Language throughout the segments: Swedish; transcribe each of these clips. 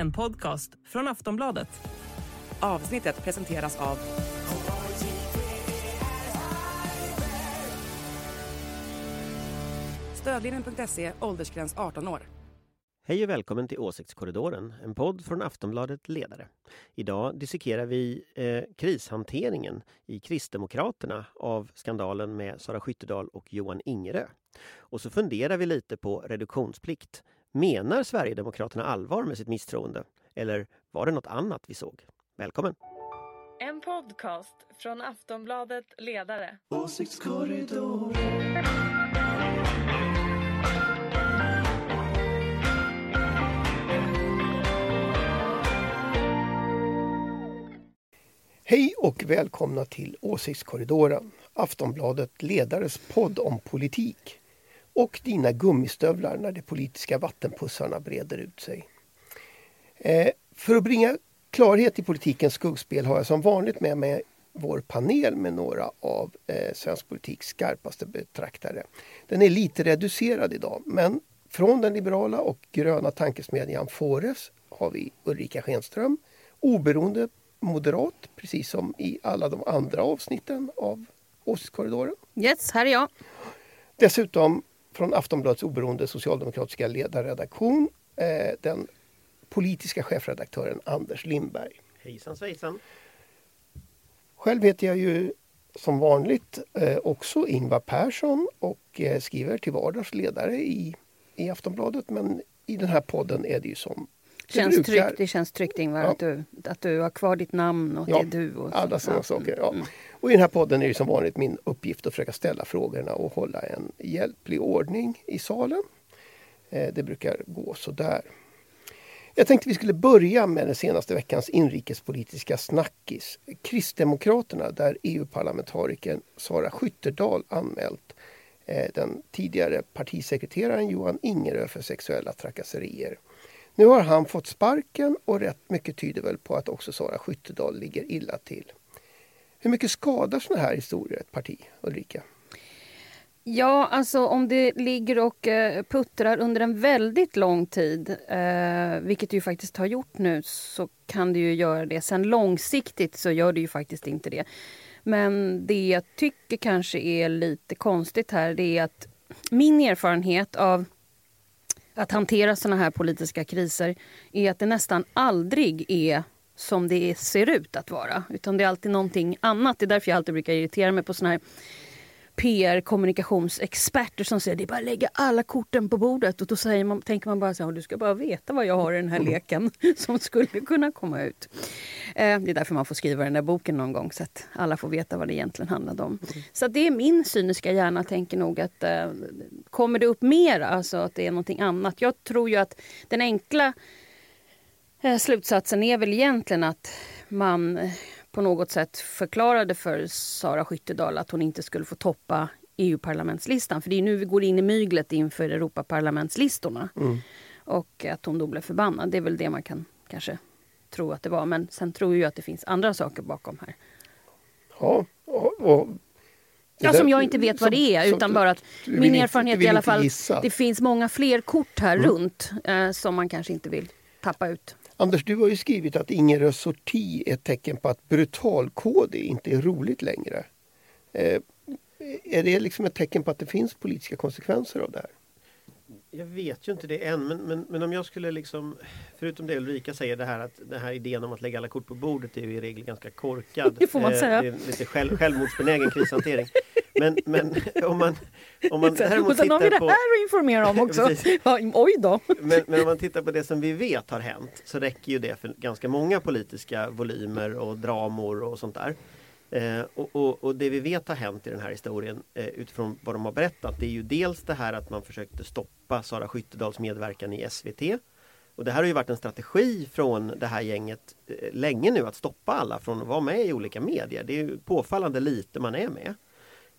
en podcast från Aftonbladet. Avsnittet presenteras av Stödlinjen.se, åldersgräns 18 år. Hej och välkommen till Åsiktskorridoren, en podd från Aftonbladet Ledare. Idag dissekerar vi eh, krishanteringen i Kristdemokraterna av skandalen med Sara Skyttedal och Johan Ingerö. Och så funderar vi lite på reduktionsplikt. Menar Sverigedemokraterna allvar med sitt misstroende? Eller var det något annat vi såg? Välkommen! En podcast från Aftonbladet Ledare. Hej och välkomna till Åsiktskorridoren, Aftonbladet Ledares podd om politik och dina gummistövlar när de politiska vattenpussarna breder ut sig. Eh, för att bringa klarhet i politikens skuggspel har jag som vanligt med mig vår panel med några av eh, svensk politiks skarpaste betraktare. Den är lite reducerad idag men från den liberala och gröna tankesmedjan Fores har vi Ulrika Schenström, oberoende moderat precis som i alla de andra avsnitten av Åsiktskorridoren. Yes, här är jag. Dessutom från Aftonbladets oberoende socialdemokratiska ledarredaktion eh, den politiska chefredaktören Anders Lindberg. Hejsan svejsan! Själv heter jag ju som vanligt eh, också Ingvar Persson och eh, skriver till vardags ledare i, i Aftonbladet men i den här podden är det ju som det Känns brukar. tryggt, det känns tryggt Ingvar Ja. att, du, att du har kvar ditt namn och att Ja, det är du. Och. Alla sådana Ja. saker. Ja. Mm. Och i den här podden är det som vanligt min uppgift att försöka ställa frågorna och hålla en hjälplig ordning i salen. Eh, det brukar gå så där. Jag tänkte vi skulle börja med den senaste veckans inrikespolitiska snackis. Kristdemokraterna där EU-parlamentarikern Sara Skyttedal anmält eh, den tidigare partisekreteraren Johan Ingerö för sexuella trakasserier. Nu har han fått sparken och rätt mycket tyder väl på att också Sara Skyttedal ligger illa till. Hur mycket skadar såna här historier ett parti, Ulrika? Ja, alltså om det ligger och eh, puttrar under en väldigt lång tid, eh, vilket det ju faktiskt har gjort nu, så kan det ju göra det. Sen långsiktigt så gör det ju faktiskt inte det. Men det jag tycker kanske är lite konstigt här, det är att min erfarenhet av att hantera såna här politiska kriser är att det nästan aldrig är som det ser ut att vara. Utan det är alltid någonting annat. Det är därför jag alltid brukar irritera mig på såna här PR-kommunikationsexperter som säger det är bara att lägga alla korten på bordet. Och då säger man, tänker man bara så här, du ska bara veta vad jag har i den här leken som skulle kunna komma ut. Eh, det är därför man får skriva den där boken någon gång så att alla får veta vad det egentligen handlade om. Så att det är min cyniska hjärna tänker nog att eh, kommer det upp mer, alltså att det är någonting annat. Jag tror ju att den enkla Slutsatsen är väl egentligen att man eh, på något sätt förklarade för Sara Skyttedal att hon inte skulle få toppa EU-parlamentslistan. För det är nu vi går in i myglet inför Europaparlamentslistorna. Och att hon då blev förbannad. Det är väl det man kan kanske tro att det var. Men sen tror jag att det finns andra saker bakom här. Ja, och, och Ja, som jag inte vet vad det är. som- Utan bara att min erfarenhet i alla fall. gissa. Mm. Det finns många fler kort här runt eh, som man kanske inte vill tappa ut. Anders, du har ju skrivit att ingen resorti är ett tecken på att brutalkod inte är roligt längre. Eh, är det liksom ett tecken på att det finns politiska konsekvenser av det här? Jag vet ju inte det än men, men, men om jag skulle liksom Förutom det Ulrika säger det här att den här idén om att lägga alla kort på bordet är ju i regel ganska korkad. Det får man Eh, säga. Det är lite själv, självmordsbenägen krishantering. Men, men om man, om man och däremot sen har vi det på här att informera om också. Ja, oj då. men, men om man tittar på det som vi vet har hänt så räcker ju det för ganska många politiska volymer och dramor och sånt där. Eh, och, och, och det vi vet har hänt i den här historien eh, utifrån vad de har berättat det är ju dels det här att man försökte stoppa Sara Skyttedals medverkan i SVT. Och det här har ju varit en strategi från det här gänget eh, länge nu att stoppa alla från att vara med i olika medier. Det är ju påfallande lite man är med.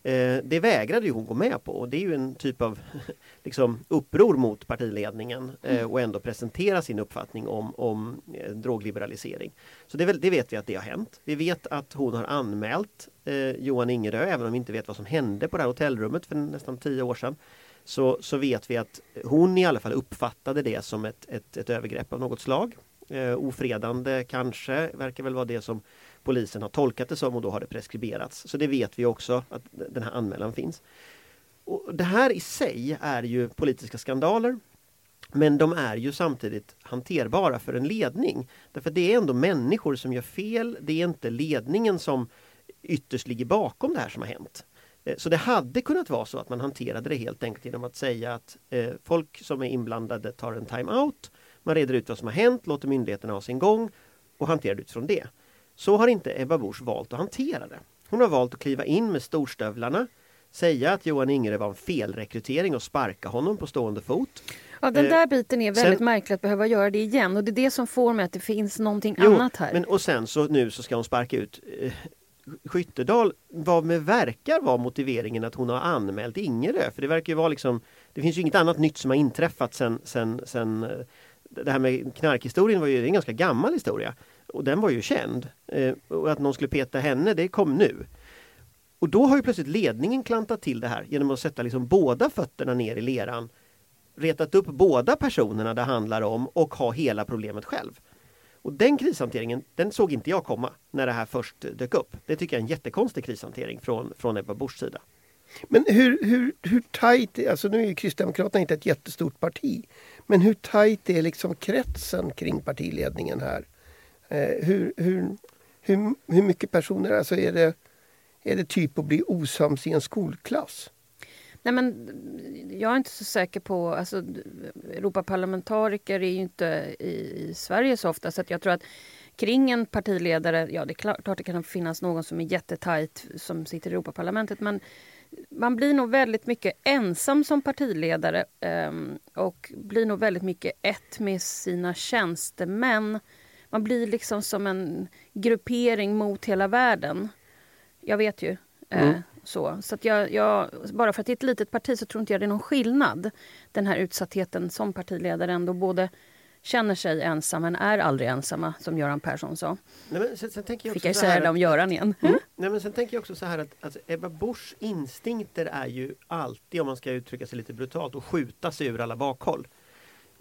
Eh, det vägrade ju hon gå med på och det är ju en typ av liksom, uppror mot partiledningen eh, och ändå presentera sin uppfattning om, om eh, drogliberalisering. Så det, väl, det vet vi att det har hänt. Vi vet att hon har anmält eh, Johan Ingerö, även om vi inte vet vad som hände på det här hotellrummet för nästan tio år sedan. Så, så vet vi att hon i alla fall uppfattade det som ett, ett, ett övergrepp av något slag. Eh, ofredande kanske, verkar väl vara det som polisen har tolkat det som och då har det preskriberats. Så det vet vi också att den här anmälan finns. Och det här i sig är ju politiska skandaler. Men de är ju samtidigt hanterbara för en ledning. Därför det är ändå människor som gör fel. Det är inte ledningen som ytterst ligger bakom det här som har hänt. Eh, så det hade kunnat vara så att man hanterade det helt enkelt genom att säga att eh, folk som är inblandade tar en time-out. Man reder ut vad som har hänt, låter myndigheterna ha sin gång och hanterar det utifrån det. Så har inte Ebba Busch valt att hantera det. Hon har valt att kliva in med storstövlarna, säga att Johan Ingre var en felrekrytering och sparka honom på stående fot. Ja, den Eh, där biten är väldigt sen- märkligt att behöva göra det igen och det är det som får mig att det finns någonting Jo, annat här. Men, och sen så nu så ska hon sparka ut eh, Skyttedal. Vad med verkar vara motiveringen att hon har anmält Ingerö? För det verkar ju vara liksom Det finns ju inget annat nytt som har inträffat sen, sen, sen eh, Det här med knarkhistorien var ju en ganska gammal historia. Och den var ju känd. Eh, och att någon skulle peta henne, det kom nu. Och då har ju plötsligt ledningen klantat till det här genom att sätta liksom båda fötterna ner i leran. Retat upp båda personerna det handlar om och ha hela problemet själv. Och den krishanteringen, den såg inte jag komma när det här först dök upp. Det tycker jag är en jättekonstig krishantering från, från Ebba Buschs sida. Men hur, hur, hur tajt, alltså nu är ju Kristdemokraterna inte ett jättestort parti. Men hur tajt är liksom kretsen kring partiledningen här? Eh, hur, hur, hur, hur mycket personer, alltså är det, är det typ att bli osams i en skolklass? Nej, men jag är inte så säker på... Alltså, Europaparlamentariker är ju inte i, i Sverige så ofta så att jag tror att kring en partiledare, ja det är klart, klart det kan finnas någon som är jättetajt som sitter i Europaparlamentet men man blir nog väldigt mycket ensam som partiledare eh, och blir nog väldigt mycket ett med sina tjänstemän. Man blir liksom som en gruppering mot hela världen. Jag vet ju. Eh, så så att jag, jag, bara för att det är ett litet parti så tror inte jag det är någon skillnad. Den här utsattheten som partiledare ändå både känner sig ensam men är aldrig ensamma som Göran Persson sa. Nej, men sen, sen tänker jag Fick jag säga det om att- Göran igen? Mm. Nej, men sen tänker jag också så här att alltså, Ebba Buschs instinkter är ju alltid, om man ska uttrycka sig lite brutalt, att skjuta sig ur alla bakhåll.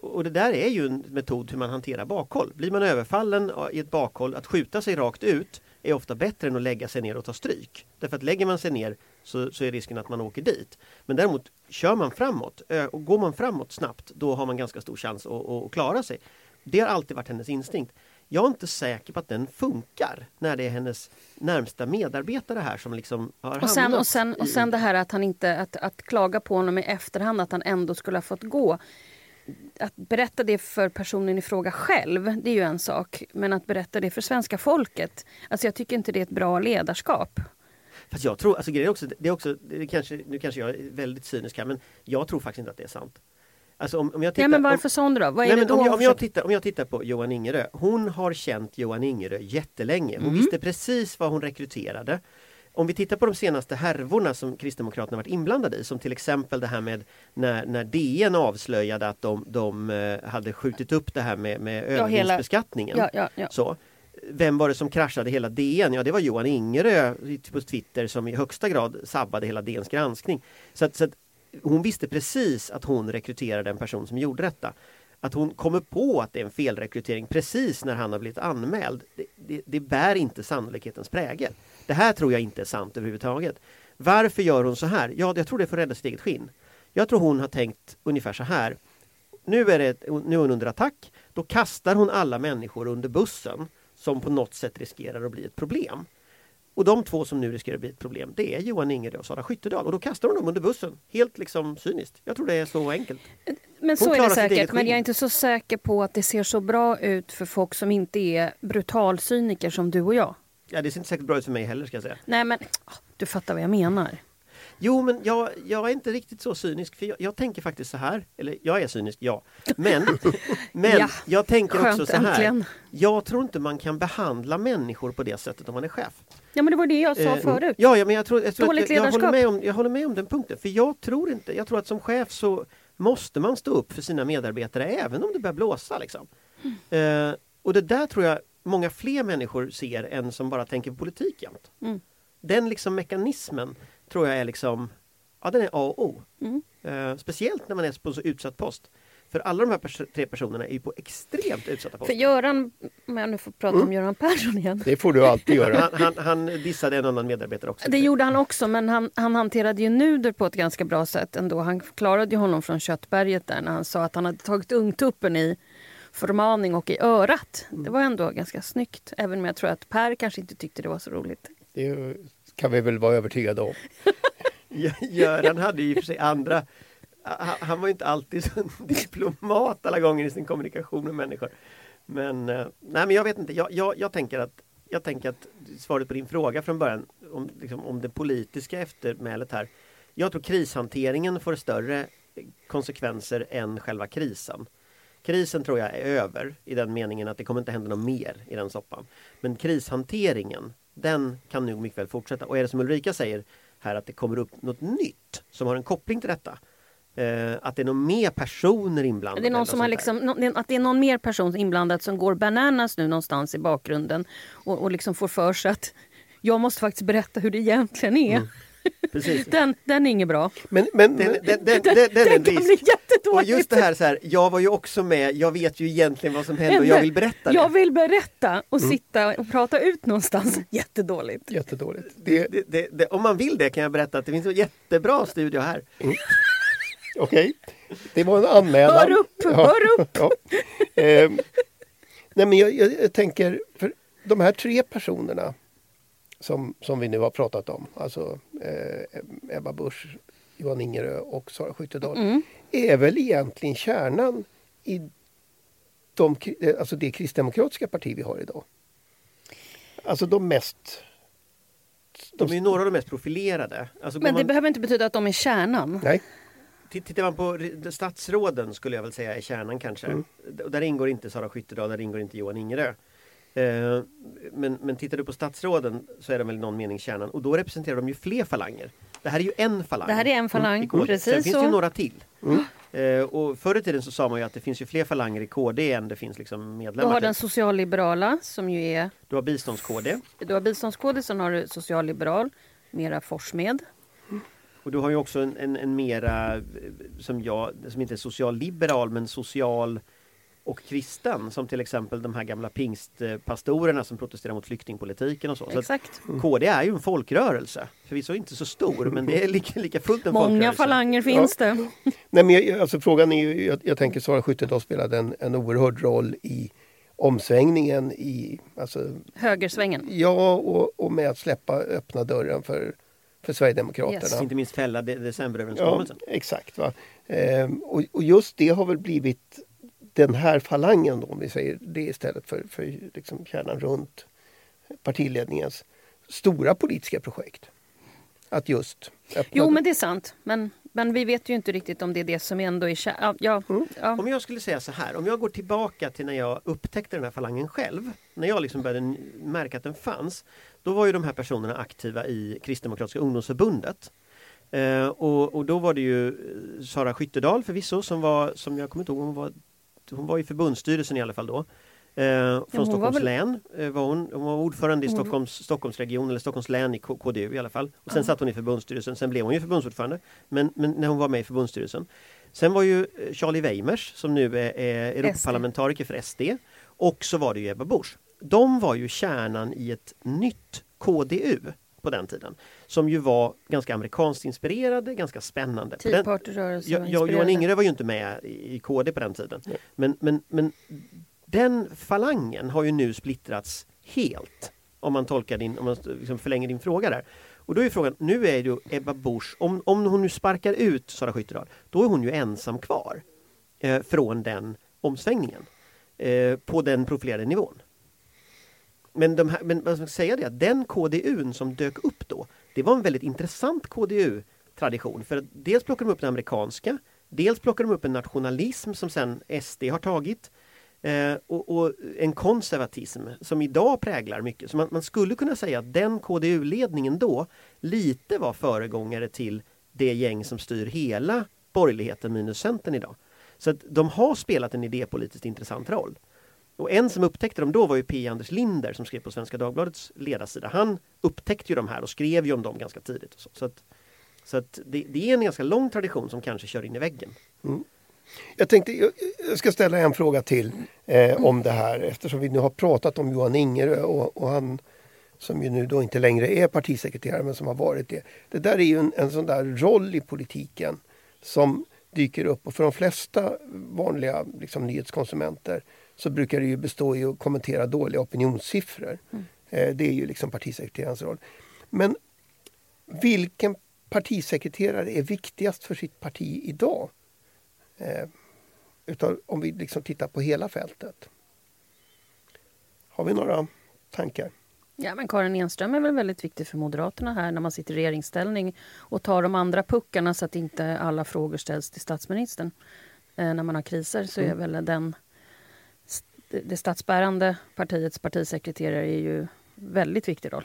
Och det där är ju en metod hur man hanterar bakhåll. Blir man överfallen i ett bakhåll, att skjuta sig rakt ut är ofta bättre än att lägga sig ner och ta stryk. Därför att lägger man sig ner så, så är risken att man åker dit. Men däremot kör man framåt och går man framåt snabbt då har man ganska stor chans att, att, klara sig. Det har alltid varit hennes instinkt. Jag är inte säker på att den funkar när det är hennes närmsta medarbetare här som liksom har Och sen, hamnat och, sen, och sen det här att han inte, att, att klaga på honom i efterhand att han ändå skulle ha fått gå. Att berätta det för personen i fråga själv, det är ju en sak. Men att berätta det för svenska folket, alltså jag tycker inte det är ett bra ledarskap. Fast jag tror, alltså grejen är också, det är också det är kanske, nu kanske jag är väldigt cynisk här men jag tror faktiskt inte att det är sant. Alltså om, om jag tittar, Ja, men varför det då? Vad är Nej, det om, jag, om, jag tittar, om jag tittar på Johan Ingerö. Hon har känt Johan Ingerö jättelänge. Hon Mm. visste precis vad hon rekryterade. Om vi tittar på de senaste härvorna som Kristdemokraterna varit inblandade i som till exempel det här med när, när DN avslöjade att de, de eh, hade skjutit upp det här med, med övervinstbeskattningen. Ja, ja, ja. Så. Vem var det som kraschade hela DN? Ja det var Johan Ingerö på Twitter som i högsta grad sabbade hela DNs granskning. Så att, så att hon visste precis att hon rekryterade en person som gjorde detta. Att hon kommer på att det är en felrekrytering precis när han har blivit anmäld, det, det, det bär inte sannolikhetens prägel. Det här tror jag inte är sant överhuvudtaget. Varför gör hon så här? Ja, jag tror det är för att rädda sitt eget skinn. Jag tror hon har tänkt ungefär så här. Nu är, det, nu är hon under attack. Då kastar hon alla människor under bussen som på något sätt riskerar att bli ett problem. Och de två som nu riskerar att bli ett problem, det är Johan Ingerö och Sara Skyttedal. Och då kastar hon dem under bussen. Helt liksom cyniskt. Jag tror det är så enkelt. Men så är det säkert. Men jag är inte så säker på att det ser så bra ut för folk som inte är brutalcyniker som du och jag. Ja, det ser inte säkert bra ut för mig heller ska jag säga. Nej men, ah, du fattar vad jag menar. Jo, men jag, jag är inte riktigt så cynisk. För jag, jag tänker faktiskt så här. Eller jag är cynisk, ja. Men, men Ja, jag tänker skönt, också så här. äntligen. Jag tror inte man kan behandla människor på det sättet om man är chef. Ja men det var det jag sa Eh, förut. Ja, ja men jag, tror, jag, tror att Dåligt jag, jag, håller med om, jag håller med om den punkten. För jag tror inte, jag tror att som chef så måste man stå upp för sina medarbetare även om det börjar blåsa. Liksom. Mm. Eh, och det där tror jag många fler människor ser än som bara tänker på politik jämt. Mm. Den liksom mekanismen tror jag är liksom, ja den är A och O. Mm. Eh, speciellt när man är på en så utsatt post. För alla de här pers tre personerna är ju på extremt utsatta För poster. Göran, om jag nu får prata Mm. om Göran Persson igen. Det får du alltid göra. Han, han, han dissade en annan medarbetare också. Det gjorde han också, men han, han hanterade ju Nuder på ett ganska bra sätt ändå. Han klarade ju honom från köttberget där när han sa att han hade tagit ungtuppen i förmaning och i örat. Det var ändå ganska snyggt, även om jag tror att Per kanske inte tyckte det var så roligt. Det kan vi väl vara övertygade om. Gö- Göran hade ju i och för sig andra han, var ju inte alltid så diplomat alla gånger i sin kommunikation med människor. Men, eh, nej men jag vet inte, jag, jag, jag, tänker att, jag tänker att svaret på din fråga från början om, liksom, om det politiska eftermälet här. Jag tror krishanteringen får större konsekvenser än själva krisen. Krisen tror jag är över i den meningen att det kommer inte hända något mer i den soppan. Men krishanteringen, den kan nog mycket väl fortsätta. Och är det som Ulrika säger här att det kommer upp något nytt som har en koppling till detta. Eh, att det är någon mer personer inblandade. Det är någon som har liksom, att det är någon mer person inblandad som går bananas nu någonstans i bakgrunden och, och liksom får för sig att jag måste faktiskt berätta hur det egentligen är. Precis. Den, den är inget bra. Men, men, Den, den, den, den, kan bli risk. Och just det här, så här, jag var ju också med, jag vet ju egentligen vad som hände och jag vill berätta Jag det. vill berätta och sitta och prata ut någonstans. Jättedåligt. jättedåligt. Det, Det, det, det, om man vill det kan jag berätta att det finns en jättebra studio här. Okej, det var en anmälan. Hör upp, hör upp! Ja. Eh, nej men jag, jag, jag tänker, för de här tre personerna som, som vi nu har pratat om, alltså eh, Ebba Busch, Johan Ingerö och Sara Skyttedal, Mm. är väl egentligen kärnan i de, eh, alltså det kristdemokratiska parti vi har idag. Alltså de mest... De är ju några av de mest profilerade. Alltså Men det man, behöver inte betyda att de är kärnan. Nej, tittar man på statsråden skulle jag väl säga är kärnan kanske. Mm. Där ingår inte Sara Skyttedal, där ingår inte Johan Ingerö. Eh, men, men tittar du på statsråden så är de väl i någon mening kärnan och då representerar de ju fler falanger. Det här är ju en falang. Det här är en falang, KD. precis Sen finns det ju några till. Mm. Eh, och förr i tiden så sa man ju att det finns ju fler falanger i KD än det finns liksom Du medlemmar. har till. den socialliberala som ju är... Du har bistånds-KD Du har biståndskod, sen har du socialliberal, mera Forssmed. och du har ju också en, en, en mera eh, som jag, som inte är socialliberal men social och kristen som till exempel de här gamla pingstpastorerna som protesterar mot flyktingpolitiken och så. så att Exakt. KD är ju en folkrörelse. Förvisso inte så stor men det är lika, lika fullt en Många folkrörelse. falanger finns det. Nej, men jag, alltså frågan är ju, jag, jag tänker Sara Skyttedal spelade en, en oerhörd roll i omsvängningen i, alltså, Högersvängen. ja och, och med att släppa öppna dörren för, för Sverigedemokraterna. Yes. Inte minst fälla de- Ja, decemberöverenskommelsen. exakt. Va? Ehm, och, och just det har väl blivit den här falangen då, om vi säger det istället för, för liksom kärnan runt partiledningens stora politiska projekt. Att just öppna Jo, men det är sant. Men, men vi vet ju inte riktigt om det är det som ändå är kär... Ja, ja, ja. Om jag skulle säga så här, om jag går tillbaka till när jag upptäckte den här falangen själv, när jag liksom började märka att den fanns, då var ju de här personerna aktiva i Kristdemokratiska ungdomsförbundet. Eh, och, och då var det ju eh, Sara Skyttedal förvisso som var, som jag kommer inte ihåg, hon var, hon var i förbundsstyrelsen i alla fall då. Eh, från var Stockholms väl- län eh, var hon, hon var ordförande i Stockholms, Stockholmsregion eller Stockholms län i K- KDU i alla fall. Och sen satt hon i förbundsstyrelsen, sen blev hon ju förbundsordförande. Men, men när hon var med i förbundsstyrelsen. Sen var ju eh, Charlie Weimers som nu är, är Europaparlamentariker för SD. Och så var det ju Ebba Busch. De var ju kärnan i ett nytt KDU på den tiden. Som ju var ganska amerikanskt inspirerade, ganska spännande. Tea Party-rörelsen Ja, Johan. Ingerö var ju inte med i KD på den tiden. Men, men, men den falangen har ju nu splittrats helt. Om man tolkar din, om man liksom förlänger din fråga där. Och då är frågan, nu är ju Ebba Busch, om, om hon nu sparkar ut Sara Skyttedal, då är hon ju ensam kvar eh, från den omsvängningen. Eh, på den profilerade nivån. Men, de här, men vad ska säga det, att den KDUn som dök upp då, det var en väldigt intressant KDU-tradition. För dels plockar de upp den amerikanska, dels plockar de upp en nationalism som sen SD har tagit. Eh, och, och en konservatism som idag präglar mycket. Så man, man skulle kunna säga att den KDU-ledningen då lite var föregångare till det gäng som styr hela borgerligheten minus Centern idag. Så att de har spelat en idépolitiskt intressant roll. Och en som upptäckte dem då var ju P. Anders Linder som skrev på Svenska Dagbladets ledarsida. Han upptäckte ju de här och skrev ju om dem ganska tidigt. Och så. Så, att, så att det, det är en ganska lång tradition som kanske kör in i väggen. Mm. Jag tänkte, jag, jag ska ställa en fråga till eh, om det här eftersom vi nu har pratat om Johan Ingerö och, och han som ju nu då inte längre är partisekreterare men som har varit det. Det där är ju en, en sån där roll i politiken som dyker upp och för de flesta vanliga liksom, nyhetskonsumenter så brukar det ju bestå i att kommentera dåliga opinionssiffror. Mm. Eh, det är ju liksom partisekreterarens roll. Men vilken partisekreterare är viktigast för sitt parti idag? Eh, utav, om vi liksom tittar på hela fältet. Har vi några tankar? Ja, men Karin Enström är väl väldigt viktig för Moderaterna här när man sitter i regeringsställning och tar de andra puckarna så att inte alla frågor ställs till statsministern. Eh, när man har kriser så är Mm. väl den det, det statsbärande partiets partisekreterare är ju väldigt viktig roll.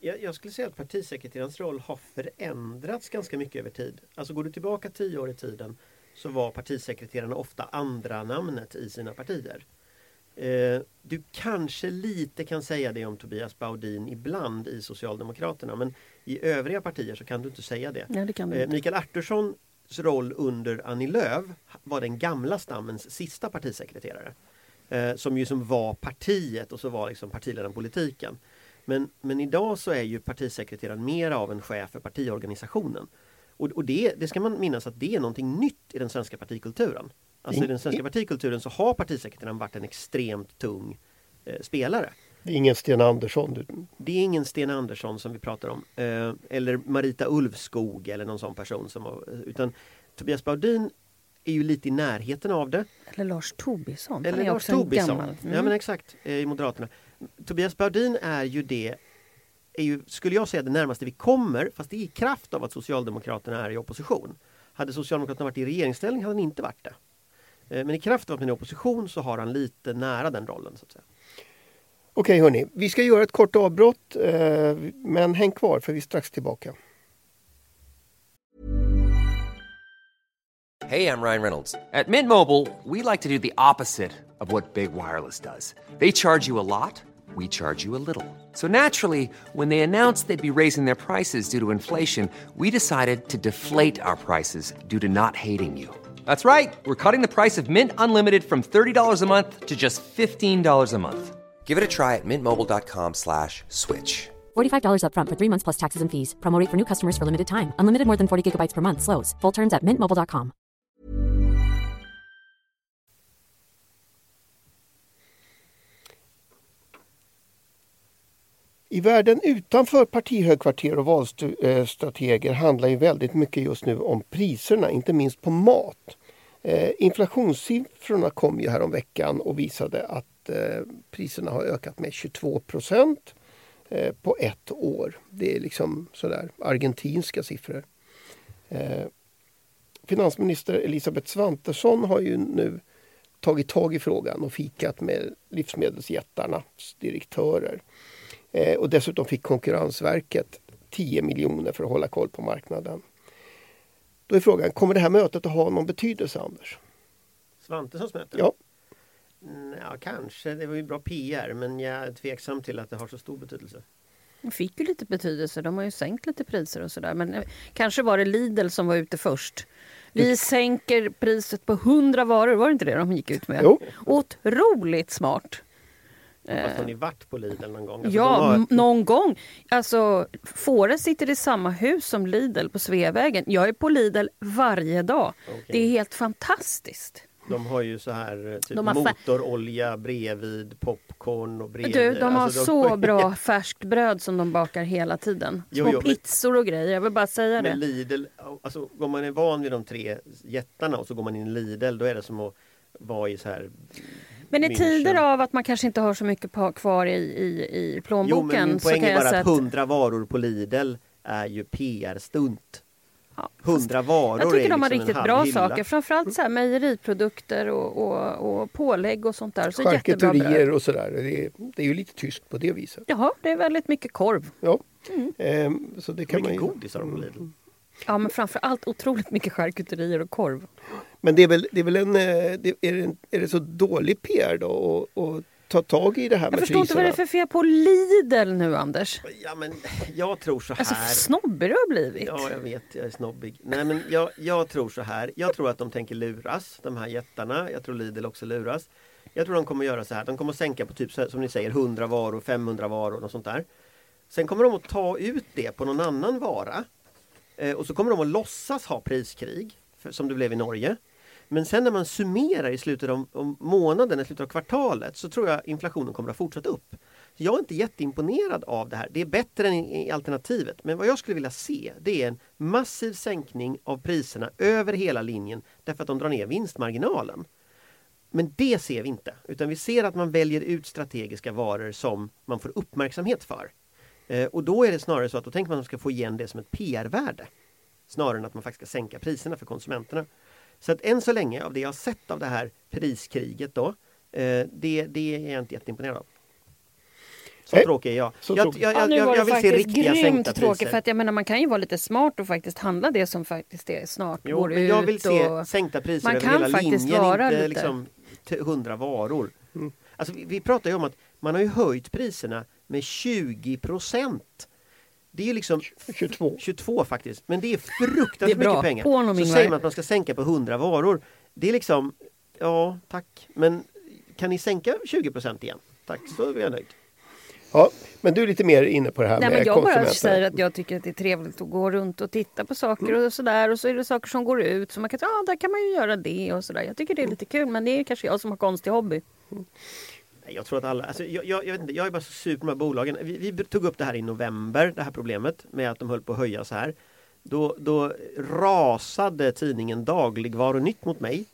Jag, jag skulle säga att partisekreterarens roll har förändrats ganska mycket över tid. Alltså går du tillbaka tio år i tiden så var partisekreterarna ofta andra namnet i sina partier. Eh, du kanske lite kan säga det om Tobias Baudin ibland i Socialdemokraterna men i övriga partier så kan du inte säga det. Ja, det kan du Eh, inte. Mikael Arturssons roll under Annie Lööf var den gamla stammens sista partisekreterare. Eh, som ju som var partiet och så var liksom partiledarpolitiken. Men, men idag så är ju partisekreteraren mer av en chef för partiorganisationen. Och, och det, det ska man minnas att det är någonting nytt i den svenska partikulturen. Alltså i den svenska partikulturen så har partisekreteraren varit en extremt tung eh, spelare. Det är ingen Sten Andersson. Du, Det är ingen Sten Andersson som vi pratar om. Eh, eller Marita Ulvskog eller någon sån person. Som, utan Tobias Baudin är ju lite i närheten av det. Eller Lars Tobisson. Eller han är Lars också Tobisson. gammal. Mm. Ja men exakt, eh, i Moderaterna. Tobias Baudin är ju det är ju, skulle jag säga, det närmaste vi kommer, fast det är i kraft av att Socialdemokraterna är i opposition. Hade Socialdemokraterna varit i regeringsställning hade han inte varit det. Eh, Men i kraft av att han är i opposition så har han lite nära den rollen. Så att säga. Okej hörni, vi ska göra ett kort avbrott eh, men häng kvar för vi är strax tillbaka. Hey, I'm Ryan Reynolds. At Mint Mobile, we like to do the opposite of what Big Wireless does. They charge you a lot, we charge you a little. So naturally, when they announced they'd be raising their prices due to inflation, we decided to deflate our prices due to not hating you. That's right. We're cutting the price of Mint Unlimited from $30 a month to just $15 a month. Give it a try at mintmobile.com slash switch. $45 upfront for three months plus taxes and fees. Promo rate for new customers for limited time. Unlimited more than 40 gigabytes per month. Slows. Full terms at mintmobile.com. I världen utanför partihögkvarter och valstrateger handlar ju väldigt mycket just nu om priserna, inte minst på mat. Eh, inflationssiffrorna kom ju här veckan och visade att eh, priserna har ökat med 22 procent eh, på ett år. Det är liksom sådär argentinska siffror. Eh, finansminister Elisabeth Svantesson har ju nu tagit tag i frågan och fikat med livsmedelsjättarnas direktörer. Eh, och dessutom fick Konkurrensverket 10 miljoner för att hålla koll på marknaden. Då är frågan, kommer det här mötet att ha någon betydelse Anders? Svantessons möte? Ja. Mm, Ja, kanske. Det var ju bra PR men jag är tveksam till att det har så stor betydelse. De fick ju lite betydelse. De har ju sänkt lite priser och sådär. Men eh, kanske var det Lidl som var ute först. Vi sänker priset på 100 varor. Var det inte det de gick ut med? Jo. Otroligt smart. Fast har ni varit på Lidl någon gång? Alltså, ja, har- någon gång. Alltså, Fåre sitter i samma hus som Lidl på Sveavägen. Jag är på Lidl varje dag. Okej. Det är helt fantastiskt. De har ju så här eh, typ har motorolja bredvid, popcorn och bredvid. Du, de har Alltså, så bra färskt bröd som de bakar hela tiden. Jo, Små jo, men- pizzor och grejer. Jag vill bara säga Men det. Lidl, alltså går man är van vid de tre jättarna och så går man in i Lidl då är det som att vara i så här Men i tider av att man kanske inte har så mycket kvar i, i, i Jo plånboken men min så poäng kan är bara att. 100 varor på Lidl är ju PR-stunt. Ja, 100 varor jag tycker är de har liksom riktigt bra hylla. saker. Framförallt så här mejeriprodukter och, och, och pålägg och sånt där. Så. Charkuterier och sådär. Det är, det är ju lite tyst på det viset. Jaha, det är väldigt mycket korv. Ja. Mm. Ehm, så det kan man Mycket ju... godis har de på Lidl. Ja, men framför allt otroligt mycket charkuterier och korv. Men det är väl, det är väl en, eh, det, är, det, är det så dålig PR då? Och, och ta tag i det här Jag med förstår inte vad det är för fel på Lidl nu Anders. Ja, men jag tror så här. Alltså snobbig du har blivit. Ja, jag vet, jag är snobbig. Nej, men jag, jag tror så här. Jag tror att de tänker luras, de här jättarna. Jag tror Lidl också luras. Jag tror de kommer göra så här. De kommer att sänka på typ som ni säger 100 varor, 500 varor och sånt där. Sen kommer de att ta ut det på någon annan vara. Eh, och så kommer de att låtsas ha priskrig, för, som det blev i Norge. Men sen när man summerar i slutet av, av månaden, i slutet av kvartalet, så tror jag inflationen kommer att fortsätta upp. Så jag är inte jätteimponerad av det här. Det är bättre än i i alternativet. Men vad jag skulle vilja se, det är en massiv sänkning av priserna över hela linjen därför att de drar ner vinstmarginalen. Men det ser vi inte, utan vi ser att man väljer ut strategiska varor som man får uppmärksamhet för. Eh, och då är det snarare så att då tänker man att man ska få igen det som ett PR-värde. Snarare än att man faktiskt ska sänka priserna för konsumenterna. Så att än så länge av det jag har sett av det här priskriget då, eh, det, det är jag inte jätteimponerad av. Så Nej, tråkig är jag. så jag, tråkig. jag, Ja, jag, nu jag, var jag det vill se faktiskt riktiga sänkta tråkigt priser. för att jag menar man kan ju vara lite smart och faktiskt handla det som faktiskt är snart Jo, går men jag vill ut. se och... sänkta priser Man över kan hela faktiskt linjen, vara inte lite- liksom 100 varor. Alltså, vi, vi pratar ju om att man har ju höjt priserna med 20 procent. Det är liksom 22. 22 faktiskt, men det är fruktansvärt Det är mycket pengar. På honom, Så säger man att man ska sänka på 100 varor. Det är liksom, ja tack, men kan ni sänka 20 procent igen? Tack, så är jag nöjd. Ja, men du är lite mer inne på det här Nej, med men jag bara säger att jag tycker att det är trevligt att gå runt och titta på saker och sådär. Och så är det saker som går ut. Så man kan säga, ah, där kan man ju göra det och sådär. Jag tycker det är lite kul. Men det är kanske jag som har konstig hobby. Nej, jag tror att alla, alltså jag, jag, jag, vet inte, jag är bara så sur på de här bolagen. Vi, vi tog upp det här i november, det här problemet med att de höll på att höja så här. Då, då rasade tidningen Dagligvarunytt mot mig.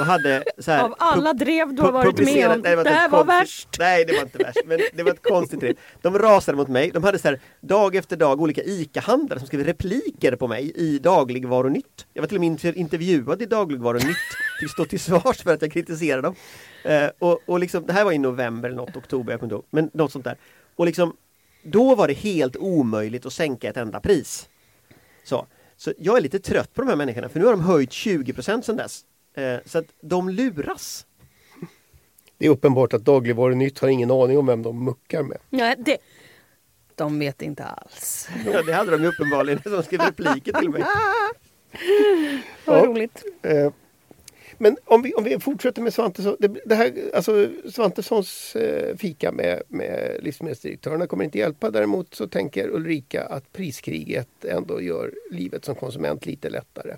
Och hade så här, Av alla drev du har varit med om. Nej, Det, ett här var konstigt- värst. Nej, det var inte värst. Men det var ett konstigt drev. De rasade mot mig. De hade så här, dag efter dag olika ICA-handlare som skrev repliker på mig i Dagligvarunytt. Jag var till och med inter- intervjuad i Dagligvarunytt. Fick stå till svars för att jag kritiserade dem. Eh, och, och liksom, det här var i november eller något, oktober, jag kommer inte ihåg. Men något sånt där. Och liksom, då var det helt omöjligt att sänka ett enda pris. Så, så jag är lite trött på de här människorna för nu har de höjt 20 sedan dess. Eh, så att de luras. Det är uppenbart att Dagligvarunytt har ingen aning om vem de muckar med. Nej, det... De vet inte alls. Ja, det hade de ju uppenbarligen som skrev repliker till mig. Vad Ja. roligt. Eh, Men om vi, om vi fortsätter med Svantesson. Det, det här, alltså Svantessons eh, fika med, med livsmedelsdirektörerna kommer inte hjälpa. Däremot så tänker Ulrika att priskriget ändå gör livet som konsument lite lättare.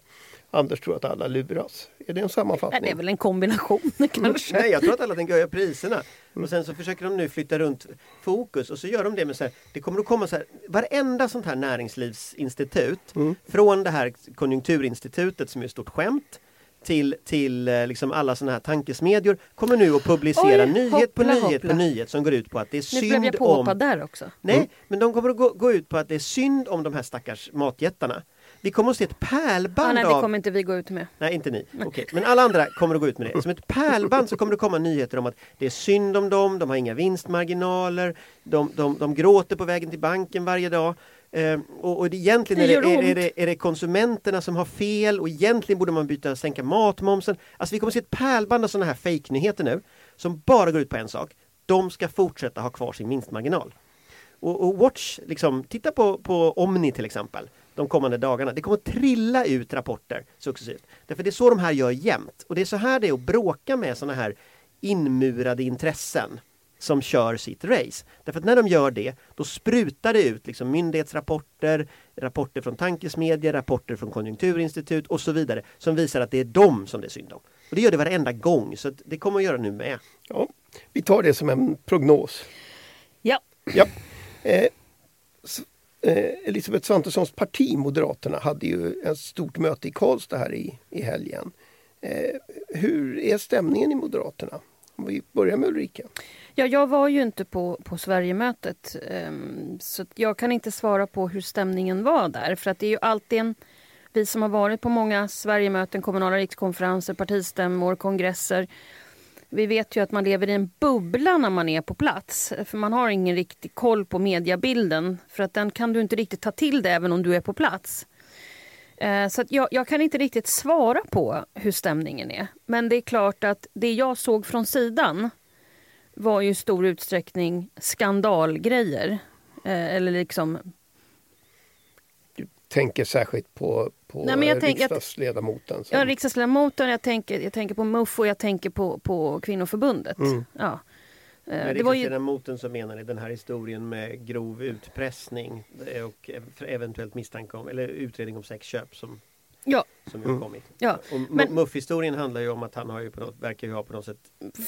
Anders tror att alla luras. Är det en Nej, sammanfattning? det är väl en kombination kanske. Nej, jag tror att alla tänker höja priserna. Och sen så försöker de nu flytta runt fokus och så gör de det med så här, det kommer att komma så här, varenda sånt här näringslivsinstitut, från det här konjunkturinstitutet som är ett stort skämt, till, till eh, liksom alla såna här tankesmedjor kommer nu att publicera Oj, nyhet på hoppla, nyhet hoppla. på nyhet som går ut på att det är Nu blev jag synd påhoppad om... där också. Nej, men de kommer att gå, gå ut på att det är synd om de här stackars matjättarna. Vi kommer att se ett Ah, pärlband nej, av... det kommer inte vi gå ut med. Nej, inte ni. Okej. Men alla andra kommer att gå ut med det. Som ett pärlband så kommer det komma nyheter om att det är synd om dem, de har inga vinstmarginaler, de, de, de gråter på vägen till banken varje dag. Eh, och, och det, egentligen är Det det, gör är, är, det, är det konsumenterna som har fel och egentligen borde man byta sänka matmomsen. Alltså vi kommer att se ett pärlband av sådana här fejknyheter nu som bara går ut på en sak. De ska fortsätta ha kvar sin vinstmarginal. Och, och Watch, liksom, titta på, på Omni till exempel de kommande dagarna. Det kommer att trilla ut rapporter successivt. Därför det är så de här gör jämt. Och det är så här det är att bråka med sådana här inmurade intressen som kör sitt race. Därför att när de gör det, då sprutar det ut liksom myndighetsrapporter, rapporter från tankesmedjor, rapporter från konjunkturinstitut och så vidare som visar att det är dem som det är synd om. Och det gör det varenda gång, så det kommer att göra nu med. Ja, vi tar det som en prognos. Ja. Ja. Eh, eh, Elisabeth Svantessons parti, Moderaterna, hade ju ett stort möte i Karlstad här i, i helgen. Eh, hur är stämningen i Moderaterna? Om vi börjar med Ulrika. Ja, jag var ju inte på, på Sverigemötet ehm, så jag kan inte svara på hur stämningen var där. För att det är ju alltid en... Vi som har varit på många Sverigemöten, kommunala rikskonferenser, partistämmor, kongresser. Vi vet ju att man lever i en bubbla när man är på plats. För man har ingen riktig koll på mediebilden. För att den kan du inte riktigt ta till dig även om du är på plats. Eh, så att jag, jag kan inte riktigt svara på hur stämningen är. Men det är klart att det jag såg från sidan var ju i stor utsträckning skandalgrejer. Eh, eller liksom, Tänker särskilt på, på Nej, men jag riksdagsledamoten. som- ja, riksdagsledamoten, jag tänker, jag tänker på MUF och jag tänker på, på kvinnoförbundet. Mm. Ja. Eh, Med det var ju, riksdagsledamoten så menar ni den här historien med grov utpressning eh, och ev- eventuellt misstanke om, eller utredning om sexköp som, ja, som Mm. kommit. ja, Och Men- Muff-historien handlar ju om att han har ju på något, verkar ju ha på något sätt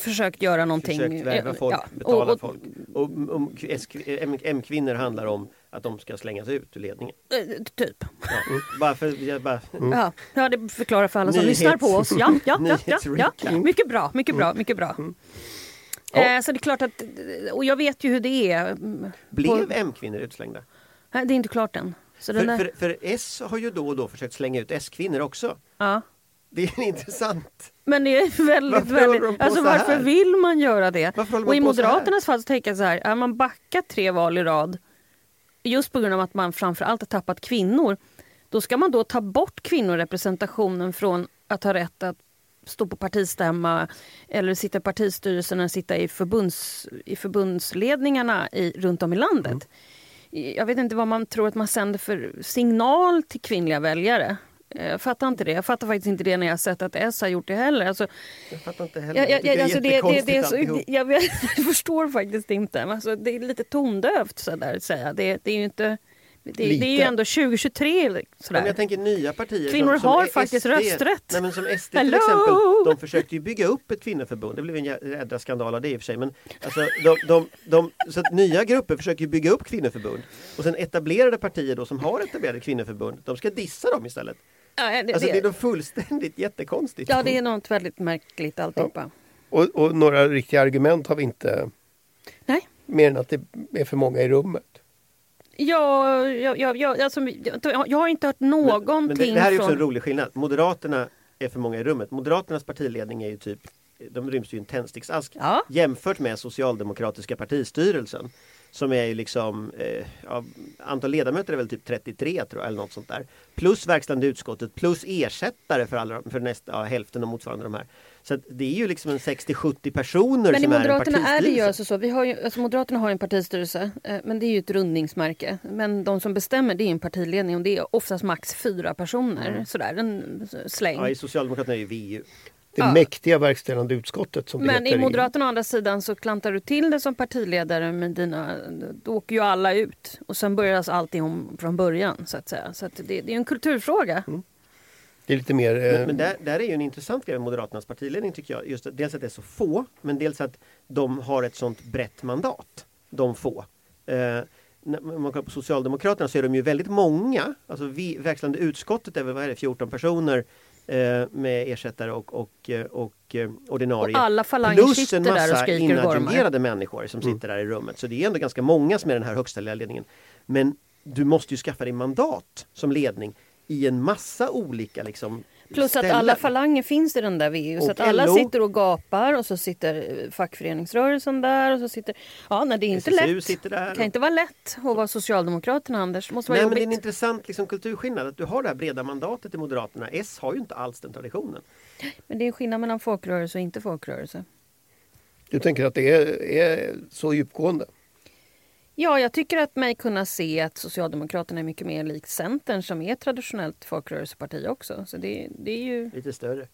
försökt göra någonting. försökt värva folk, Ja, betala och- och- folk. Och M-kvinnor handlar om att de ska slängas ut ur ledningen. eh, Typ. Ja. Bara för, jag bara, Ja, ja, det förklarar för alla som Nyhets- lyssnar på oss. Ja, ja, ja, ja, ja. Mycket bra, mycket bra, mycket bra. Ja. Eh, så det är klart att, och jag vet ju hur det är. Mm, blev på- M-kvinnor utslängda? Nej, det är inte klart än. Så För, där, för, för S har ju då och då försökt slänga ut S-kvinnor också. ja. Det är intressant. Men det är väldigt, Varför väldigt... Alltså varför vill man göra det? Håller Och i man? Moderaternas fall så tänker jag så här, är man backat tre val i rad just på grund av att man framförallt har tappat kvinnor, då ska man då ta bort kvinnorepresentationen från att ha rätt att stå på partistämma eller sitta i partistyrelsen eller sitta i, förbunds, i förbundsledningarna i, runt om i landet. Jag vet inte vad man tror att man sänder för signal till kvinnliga väljare. Jag fattar inte det. Jag fattar faktiskt inte det när jag har sett att S har gjort det heller. Alltså, Jag fattar inte heller. jag, jag, jag, alltså det, det, det är jättekonstigt så, jag, jag förstår faktiskt inte. Alltså, det är lite tondövt sådär att säga. Det, det är ju inte... Det, det är ju ändå 2023. Men Sådär. jag tänker nya partier Kvinnor som, som har faktiskt SD, rösträtt. Nej, men som SD till Hello! exempel, de försökte ju bygga upp ett kvinnoförbund. Det blev en jä- jädra skandal av det i och för sig. Men alltså, de, de, de, så att nya grupper försöker ju bygga upp kvinnoförbund. Och sen etablerade partier då som har etablerade kvinnoförbund, de ska dissa dem istället. ja, det, Alltså det är det, nog fullständigt jättekonstigt. ja, det är något väldigt märkligt alltihopa. Och, och några riktiga argument har vi inte. Nej. Mer än att det är för många i rummet. Ja, jag, jag, jag, alltså, jag, jag har inte hört någonting Men det, det här är också från... en rolig skillnad. Moderaterna är för många i rummet. Moderaternas partiledning är ju typ de ryms ju i en tändsticksask Ja. jämfört med socialdemokratiska partistyrelsen som är ju liksom eh, ja, antal ledamöter är väl typ 33 tror jag eller något sånt där. Plus verkställande utskottet plus ersättare för, alla, för nästa, ja, hälften och motsvarande de här. Så det är ju liksom en 60-70 personer Men i som är en Moderaterna är det ju partistyrelse. alltså så. Vi har ju, alltså Moderaterna har en partistyrelse, eh, men det är ju ett rundningsmärke. Men de som bestämmer det är en partiledning och det är oftast max fyra personer. Sådär, en släng. Ja, i Socialdemokraterna är ju VU. Det Ja. mäktiga verkställande utskottet som det Men i Moderaterna å andra sidan så klantar du till det som partiledare med dina, då åker ju alla ut. Och sen börjar allting om från början så att säga. Så att det, det är en kulturfråga. Det är lite mer... eh, Men, men där, där är ju en intressant grej med Moderaternas partiledning tycker jag. Just att, dels att det är så få, men dels att de har ett sånt brett mandat. De få. Eh, när man kollar på Socialdemokraterna så är de ju väldigt många. Alltså vi, verkställande utskottet är väl vad är det, 14 personer eh, med ersättare och, och, eh, och eh, ordinarie. Och alla falanger Plus sitter en där och massa inadjungerade människor som sitter där i rummet. Så det är ändå ganska många som är den här högsta ledningen. Men du måste ju skaffa dig mandat som ledning i en massa olika liksom, Plus att ställen. alla falanger finns i den där VU. Så Och att alla LO. sitter och gapar och så sitter eh, fackföreningsrörelsen där. Och så sitter... Ja, nej, det är inte SSU lätt. sitter där. Det kan inte vara lätt att vara Socialdemokraterna, Anders. Det måste vara Nej, men det är en intressant liksom, kulturskillnad att du har det här breda mandatet i Moderaterna. S har ju inte alls den traditionen. Men det är skillnad mellan folkrörelse och inte folkrörelse. Du tänker att det är, är så djupgående? Ja, jag tycker att mig kunna se att Socialdemokraterna är mycket mer likt Centern som är ett traditionellt folkrörelseparti också. Så det, det är ju, Lite större.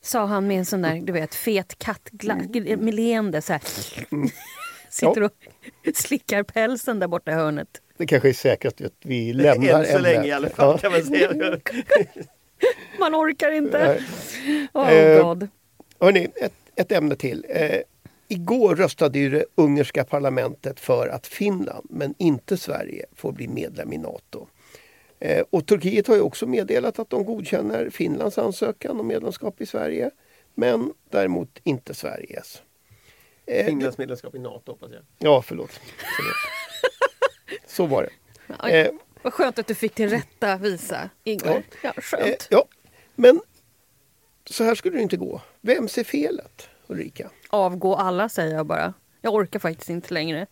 sa han med en sån där, du vet, fet kattgla- med leende så här. Mm. Sitter och slickar pälsen där borta i hörnet. Det kanske är säkrast att vi lämnar Än så ämnet. länge i alla fall Ja. kan man säga. Man orkar inte. Nej. Oh Eh, God. Hörrni, ett, ett ämne till. Eh, igår röstade ju det ungerska parlamentet för att Finland, men inte Sverige, får bli medlem i Nato. Eh, och Turkiet har ju också meddelat att de godkänner Finlands ansökan om medlemskap i Sverige, men däremot inte Sveriges. Eh, Finlands medlemskap i NATO hoppas jag. Ja, förlåt. förlåt. Så var det. Oj, Eh, Vad skönt att du fick till rätta visa Ingvar. Ja, Eh, skönt. ja, men så här skulle det inte gå. Vem ser felet, Ulrika? Avgå alla säger jag bara. Jag orkar faktiskt inte längre.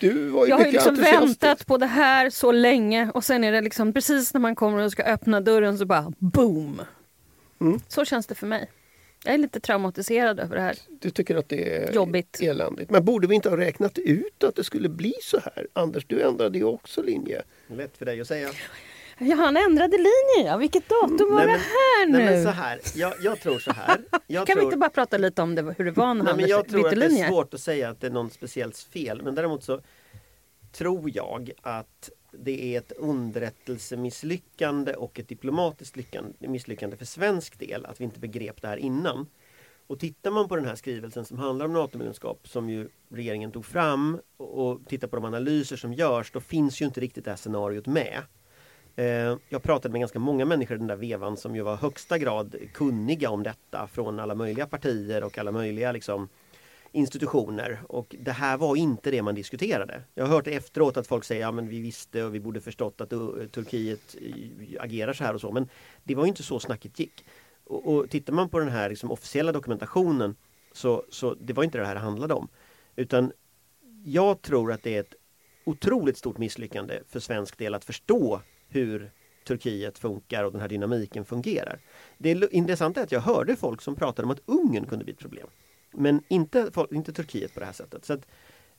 Du var ju Jag har ju liksom väntat på det här så länge och sen är det liksom precis när man kommer och ska öppna dörren så bara boom. Mm. Så känns det för mig. Jag är lite traumatiserad över det här. Du tycker att det är Jobbigt. eländigt. Men borde vi inte ha räknat ut att det skulle bli så här? Anders, du ändrade ju också linje. Lätt för dig att säga. Ja, han ändrade linje ja. Vilket datum var Nej, det men- här nu? Nej men så här, jag, jag tror så här. Jag kan tror, vi inte bara prata lite om det, hur det var när Nej, men Anders jag tror att det är linje? svårt att säga att det är någon speciellt fel. Men däremot så tror jag att det är ett underrättelsemisslyckande och ett diplomatiskt lyckande, misslyckande för svensk del att vi inte begrep det här innan. Och tittar man på den här skrivelsen som handlar om NATO-medlemskap som ju regeringen tog fram och, och tittar på de analyser som görs då finns ju inte riktigt det här scenariot med. Eh, jag pratade med ganska många människor i den där vevan som ju var högsta grad kunniga om detta från alla möjliga partier och alla möjliga liksom, institutioner och det här var inte det man diskuterade. Jag har hört efteråt att folk säger att ja, vi visste och vi borde förstått att eh, Turkiet eh, agerar så här och så men det var ju inte så snacket gick. Och, och tittar man på den här liksom, officiella dokumentationen så, så det var inte det här det handlade om. Utan jag tror att det är ett otroligt stort misslyckande för svensk del att förstå hur Turkiet funkar och den här dynamiken fungerar. Det intressanta är att jag hörde folk som pratade om att Ungern kunde bli ett problem. Men inte, inte Turkiet på det här sättet. Så att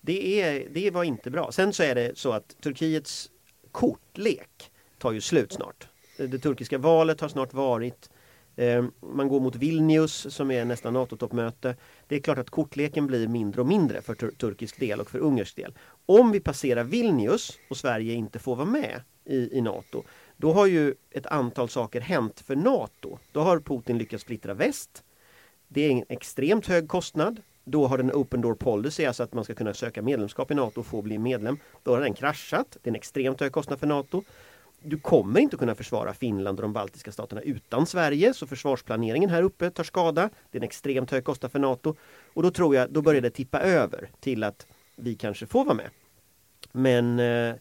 det, är, det var inte bra. Sen så är det så att Turkiets kortlek tar ju slut snart. Det turkiska valet har snart varit. Ehm, man går mot Vilnius som är nästa NATO-toppmöte. Det är klart att kortleken blir mindre och mindre för tur- turkisk del och för ungersk del. Om vi passerar Vilnius och Sverige inte får vara med i, i NATO då har ju ett antal saker hänt för NATO. Då har Putin lyckats splittra väst. Det är en extremt hög kostnad. Då har den open door policy, alltså att man ska kunna söka medlemskap i NATO och få bli medlem. Då har den kraschat. Det är en extremt hög kostnad för NATO. Du kommer inte kunna försvara Finland och de baltiska staterna utan Sverige, så försvarsplaneringen här uppe tar skada. Det är en extremt hög kostnad för NATO. Och då tror jag, då börjar det tippa över till att vi kanske får vara med. Men eh,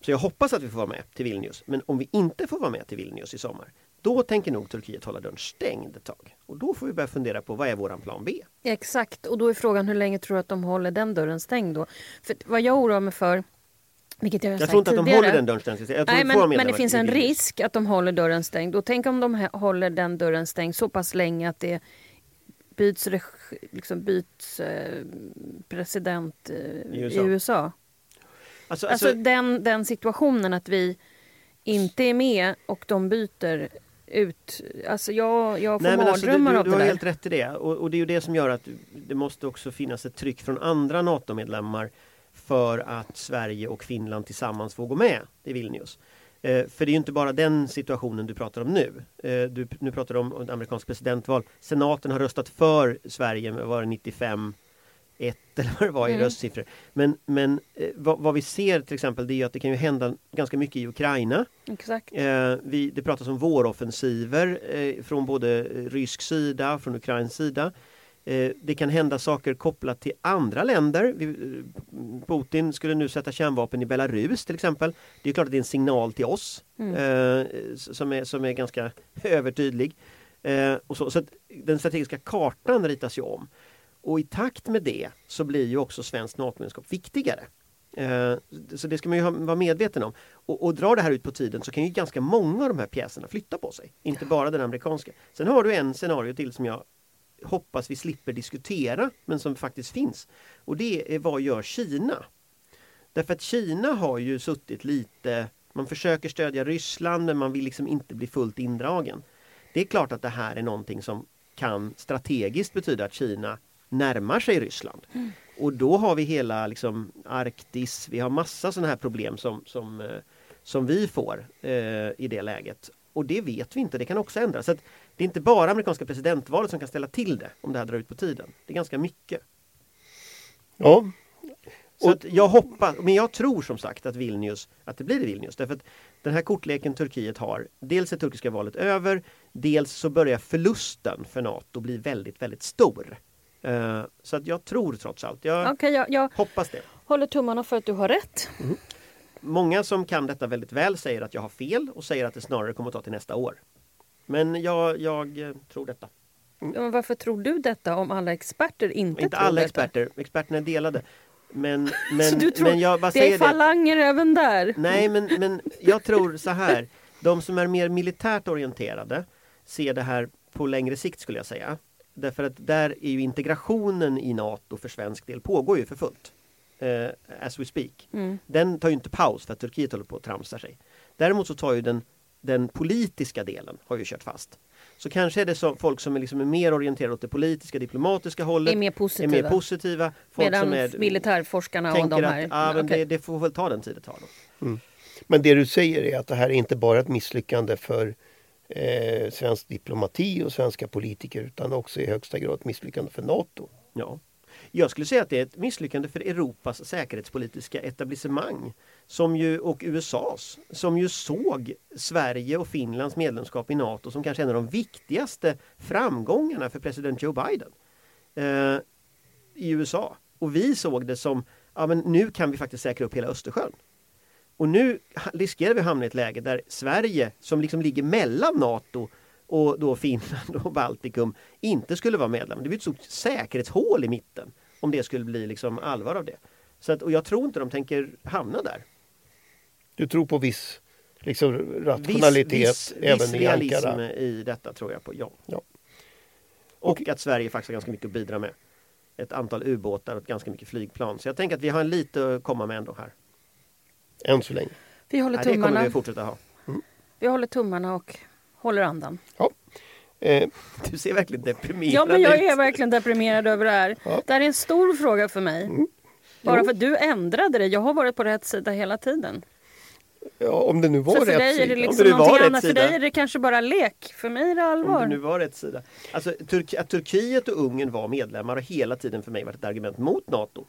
så jag hoppas att vi får vara med till Vilnius. Men om vi inte får vara med till Vilnius i sommar, då tänker nog Turkiet hålla dörren stängd ett tag. Och då får vi börja fundera på vad är våran plan B? Exakt, och då är frågan hur länge tror du att de håller den dörren stängd då? För vad jag oroar mig för, vilket jag har Jag tror inte att de tidigare. håller den dörren stängd. Nej, men, men det finns i en risk att de håller dörren stängd. Och tänk om de håller den dörren stängd så pass länge att det byts, liksom byts eh, president eh, i USA. USA. Alltså, Alltså, alltså, den, den situationen att vi inte är med och de byter ut. Alltså jag, jag får Nej, alltså, du, mardrömmar du, av du det har där. helt rätt i det. Och, och det är ju det som gör att det måste också finnas ett tryck från andra NATO-medlemmar för att Sverige och Finland tillsammans får gå med i Vilnius. Eh, för det är ju inte bara den situationen du pratar om nu. Eh, du, nu pratar du om ett amerikanskt presidentval. Senaten har röstat för Sverige med var det 95 1 eller vad det var i Mm. röstsiffror. Men, men eh, vad, vad vi ser till exempel det är att det kan ju hända ganska mycket i Ukraina. Exakt. Eh, vi, det pratas om våroffensiver eh, från både rysk sida från ukrainsk sida. Eh, det kan hända saker kopplat till andra länder. Eh, Putin skulle nu sätta kärnvapen i Belarus till exempel. Det är klart att det är en signal till oss Mm. eh, som, är, som är ganska övertydlig. Eh, och så, så den strategiska kartan ritas ju om. Och i takt med det så blir ju också svenskt NATO-medlemskap viktigare. Eh, Så det ska man ju ha- vara medveten om. Och, och drar det här ut på tiden så kan ju ganska många av de här pjäserna flytta på sig. Inte bara den amerikanska. Sen har du en scenario till som jag hoppas vi slipper diskutera men som faktiskt finns. Och det är vad gör Kina? Därför att Kina har ju suttit lite, man försöker stödja Ryssland men man vill liksom inte bli fullt indragen. Det är klart att det här är någonting som kan strategiskt betyda att Kina närmar sig Ryssland. Och då har vi hela liksom, Arktis, vi har massa sådana här problem som, som, eh, som vi får eh, i det läget. Och det vet vi inte, det kan också ändras. Så det är inte bara amerikanska presidentvalet som kan ställa till det om det här drar ut på tiden. Det är ganska mycket. Ja, Så att jag hoppas, men jag tror som sagt att Vilnius, att det blir Vilnius. Därför att den här kortleken Turkiet har, dels är turkiska valet över, dels så börjar förlusten för NATO bli väldigt, väldigt stor. Eh, så att jag tror trots allt, jag Okej, jag, jag hoppas det. håller tummarna för att du har rätt. Många som kan detta väldigt väl säger att jag har fel och säger att det snarare kommer att ta till nästa år. Men jag, jag eh, tror detta. Men varför tror du detta om alla experter inte, Inte tror alla detta? experter, experterna är delade. Men, Så men, du tror men jag det är säger det. falanger även där? Nej, men, men jag tror så här. De som är mer militärt orienterade ser det här på längre sikt skulle jag säga. Därför att där är ju integrationen i NATO för svensk del pågår ju för fullt. Eh, as we speak. Mm. Den tar ju inte paus för att Turkiet håller på att tramsa sig. Däremot så tar ju den, den politiska delen har ju kört fast. Så kanske är det så, folk som är, liksom är mer orienterade åt det politiska, diplomatiska hållet. Är mer Är positiva. mer positiva. Folk Medan som är, militärforskarna och tänker de här... att ah, men okej. det, det får väl ta den tid det tar. Då. Men det du säger är att det här är inte bara ett misslyckande för eh, svensk diplomati och svenska politiker utan också i högsta grad ett misslyckande för NATO. Ja. Jag skulle säga att det är ett misslyckande för Europas säkerhetspolitiska etablissemang som ju, och USAs som ju såg Sverige och Finlands medlemskap i NATO som kanske en av de viktigaste framgångarna för president Joe Biden eh, i USA. Och vi såg det som, ja men nu kan vi faktiskt säkra upp hela Östersjön. Och nu riskerar vi att hamna i ett läge där Sverige som liksom ligger mellan NATO och då Finland och Baltikum inte skulle vara medlem. Det blir ett stort säkerhetshål i mitten om det skulle bli liksom allvar av det. Så att, och jag tror inte de tänker hamna där. Du tror på viss liksom, rationalitet viss, även viss i realism Ankara? i detta tror jag på, ja. Ja. Och att Sverige faktiskt har ganska mycket att bidra med. Ett antal ubåtar och ganska mycket flygplan. Så jag tänker att vi har lite att komma med ändå här. Än så länge. Vi håller Nej, det kommer tummarna. vi fortsätta ha. Vi håller tummarna och håller andan. Ja. Eh, Du ser verkligen deprimerad Ja, men jag ut. är verkligen deprimerad över det här. Ja. Det här är en stor fråga för mig. Bara Jo. för att du ändrade dig. Jag har varit på rätt sida hela tiden. ja, om det nu var för rätt dig är det sida. liksom det var annat. För dig är det kanske bara lek. För mig är det Om allvar. det nu var rätt sida. Alltså, Turk att Turkiet och Ungern var medlemmar har hela tiden för mig varit ett argument mot NATO.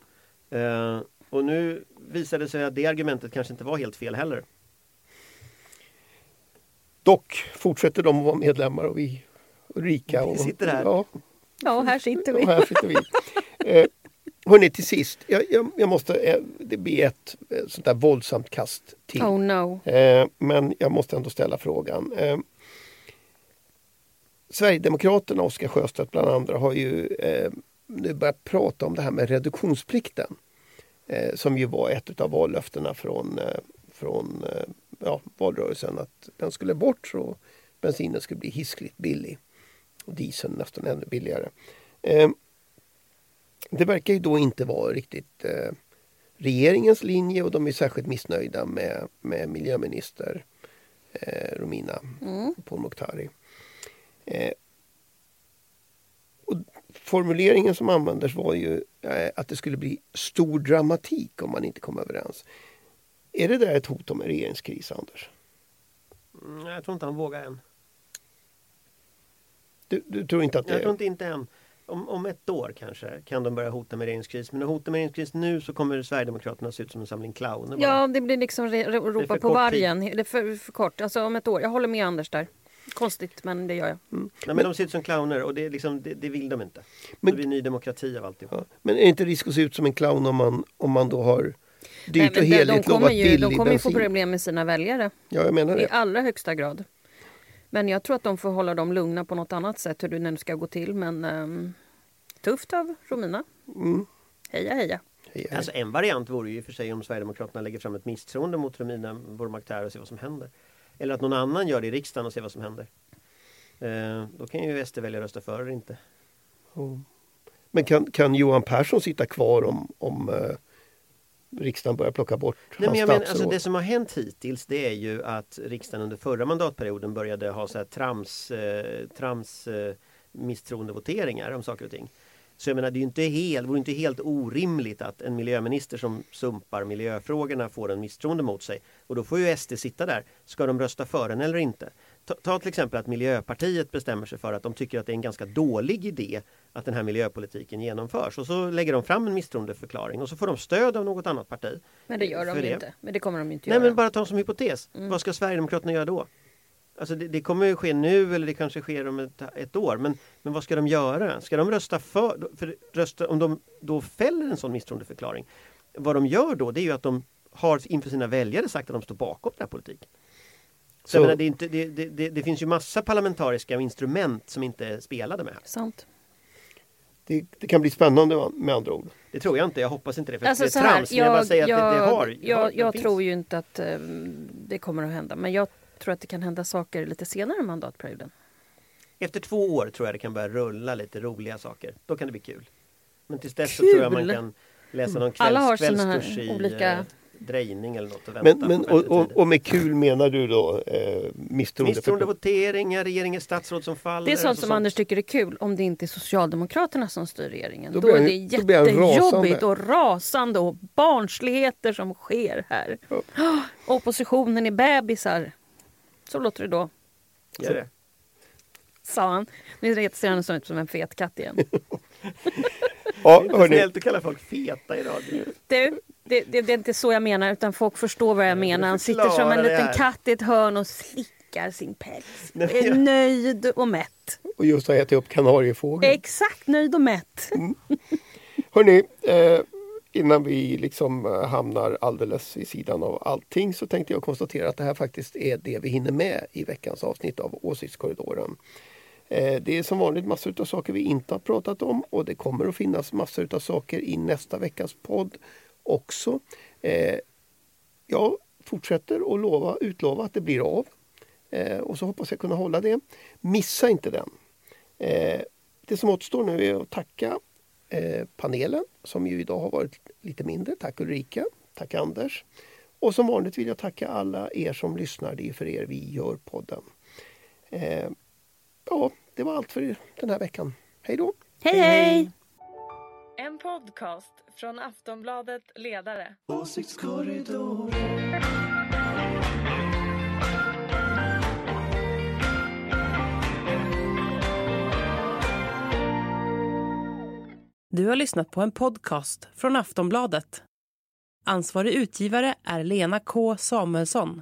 Eh, och nu visade det sig att det argumentet kanske inte var helt fel heller. Dock fortsätter de att vara medlemmar och vi rika. Och, Vi sitter här. Ja, Ja, här sitter vi. och här sitter vi. Eh, hörni, till sist. Jag, jag, jag måste, eh, det blir ett eh, sånt där våldsamt kast till. Oh no. Eh, men jag måste ändå ställa frågan. Eh, Sverigedemokraterna, Oskar Sjöstedt bland andra, har ju eh, nu börjat prata om det här med reduktionsplikten. Eh, som ju var ett av vallöftena från, eh, från eh, ja, valrörelsen. Att den skulle bort så bensinen skulle bli hiskligt billig. Och dieseln nästan ännu billigare. Eh, det verkar ju då inte vara riktigt eh, regeringens linje och de är särskilt missnöjda med, med miljöminister eh, Romina Mm. Pourmokhtari. Eh, och formuleringen som användes var ju eh, att det skulle bli stor dramatik om man inte kom överens. Är det där ett hot om en regeringskris, Anders? Mm, jag tror inte han vågar än. Du, du tror inte att det Jag tror inte, inte än. Om, om ett år kanske kan de börja hota med regeringskris. Men hota med regeringskris nu så kommer Sverigedemokraterna se ut som en samling clowner. bara. Ja, det blir liksom ropa för på kort vargen. Det är för, för kort. Alltså om ett år. Jag håller med Anders där. Konstigt, men det gör jag. Nej, men de ser ut som clowner och det, är liksom, det, det vill de inte. Men- Men... Det blir ny demokrati av alltihop. Ja. Men är det inte risk att se ut som en clown om man, om man då har dyrt Nej, och de, de heligt kommer lovat ju, billig de kommer ju få problem med sina väljare. Ja, jag menar I det. allra högsta grad. Men jag tror att de får hålla dem lugna på något annat sätt hur det nu ska gå till. Men ehm, tufft av Romina. Mm. Heja heja. Hej, hej. Alltså en variant vore ju i för sig om Sverigedemokraterna lägger fram ett misstroende mot Romina Pourmokhtari och ser vad som händer. Eller att någon annan gör det i riksdagen och ser vad som händer. Eh, då kan ju SD välja att rösta för eller inte. Men kan, kan Johan Persson sitta kvar om, om eh, riksdagen börjar plocka bort Nej, men jag statsråd? alltså, det som har hänt hittills det är ju att riksdagen under förra mandatperioden började ha så här trams, eh, trams eh, misstroendevoteringar om saker och ting. Så jag menar det är inte helt, vore inte helt orimligt att en miljöminister som sumpar miljöfrågorna får en misstroende mot sig. Och då får ju SD sitta där. Ska de rösta för den eller inte? Ta, ta till exempel att Miljöpartiet bestämmer sig för att de tycker att det är en ganska dålig idé att den här miljöpolitiken genomförs. Och så lägger de fram en misstroendeförklaring och så får de stöd av något annat parti. Men det gör de det. inte. Men det kommer de inte Nej göra. men bara ta som hypotes. Mm. Vad ska Sverigedemokraterna göra då? Alltså det, det kommer ju ske nu eller det kanske sker om ett, ett år. Men, men vad ska de göra? Ska de rösta för? för rösta, om de då fäller en sån misstroendeförklaring. Vad de gör då det är ju att de har inför sina väljare sagt att de står bakom den här politiken. Så, jag menar, det, är inte, det, det, det, det finns ju massa parlamentariska instrument som inte är spelade med. Sant. det, det kan bli spännande med andra ord. Det tror jag inte, jag hoppas inte det. För Alltså, det är här, trams. men jag bara säger att det, det har. jag, har- jag tror ju inte att ehm, det kommer att hända. Men jag tror att det kan hända saker lite senare i mandatperioden. Efter två år tror jag det kan börja rulla lite roliga saker. Då kan det bli kul. Men tills dess så tror jag man Kul! kan läsa någon Alla har kvälls, såna här kvällskurs i olika- eh, drejning eller något och vänta Men, men, och, och, och med kul menar du då eh, misstroende? Misstroendevoteringar, regeringens statsråd som faller. Det är sånt som Anders tycker är kul om det inte är Socialdemokraterna som styr regeringen. Då Då, är det jättejobbigt och rasande och barnsligheter som sker här. Oh, oppositionen är bebisar. Så låter det då, Gör det. sa han. Nu ser han ut som en fet katt igen. Ja, Det är inte snällt att kalla folk feta i radio. Du, det, det, det är inte så jag menar utan folk förstår vad jag menar. Han sitter som en liten katt i ett hörn och slickar sin päls. Nej, är nöjd och mätt. och just har ätit upp kanariefågeln. Exakt nöjd och mätt. Hörni, eh, innan vi liksom eh, hamnar alldeles vid sidan av allting så tänkte jag konstatera att det här faktiskt är det vi hinner med i veckans avsnitt av Åsiktskorridoren. Eh, det är som vanligt massor av saker vi inte har pratat om och det kommer att finnas massor av saker i nästa veckas podd också. Eh, jag fortsätter att lova, utlova att det blir av. Eh, och så hoppas jag kunna hålla det. Missa inte den. Eh, det som återstår nu är att tacka eh, panelen som ju idag har varit lite mindre. Tack Ulrika, tack Anders. Och som vanligt vill jag tacka alla er som lyssnar. Det är för er vi gör podden. Eh, ja, det var allt för den här veckan. Hej då! Hej hej! En podcast från Aftonbladet Ledare. Du har lyssnat på en podcast från Aftonbladet. Ansvarig utgivare är Lena K Samuelsson.